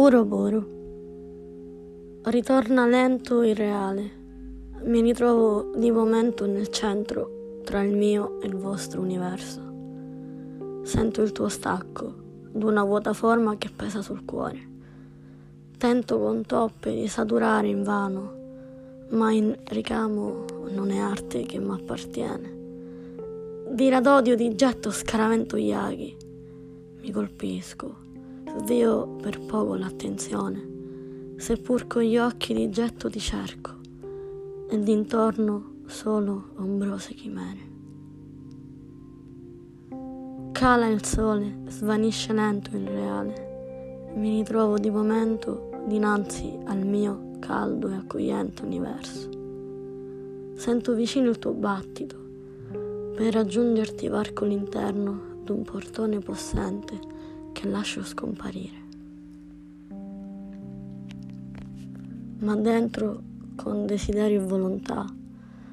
Boro Boro. Ritorna lento il reale. Mi ritrovo di momento nel centro tra il mio e il vostro universo. Sento il tuo stacco d'una vuota forma che pesa sul cuore. Tento con toppe di saturare invano, ma in ricamo non è arte che mi appartiene. Di radodio di getto scaravento gli aghi. Mi colpisco svio per poco l'attenzione, seppur con gli occhi di getto ti cerco, e d'intorno solo ombrose chimere. Cala il sole, svanisce lento il reale, mi ritrovo di momento dinanzi al mio caldo e accogliente universo. Sento vicino il tuo battito, per raggiungerti varco l'interno d'un portone possente che lascio scomparire. Ma dentro con desiderio e volontà,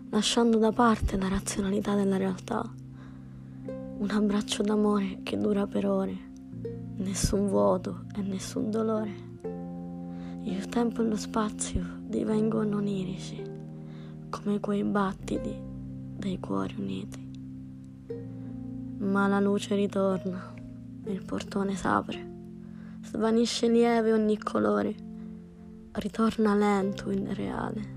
lasciando da parte la razionalità della realtà, un abbraccio d'amore che dura per ore, nessun vuoto e nessun dolore. Il tempo e lo spazio divengono onirici, come quei battiti dei cuori uniti. Ma la luce ritorna il portone s'apre, svanisce lieve ogni colore, ritorna lento il reale.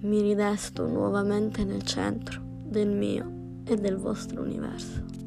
Mi ridesto nuovamente nel centro del mio e del vostro universo.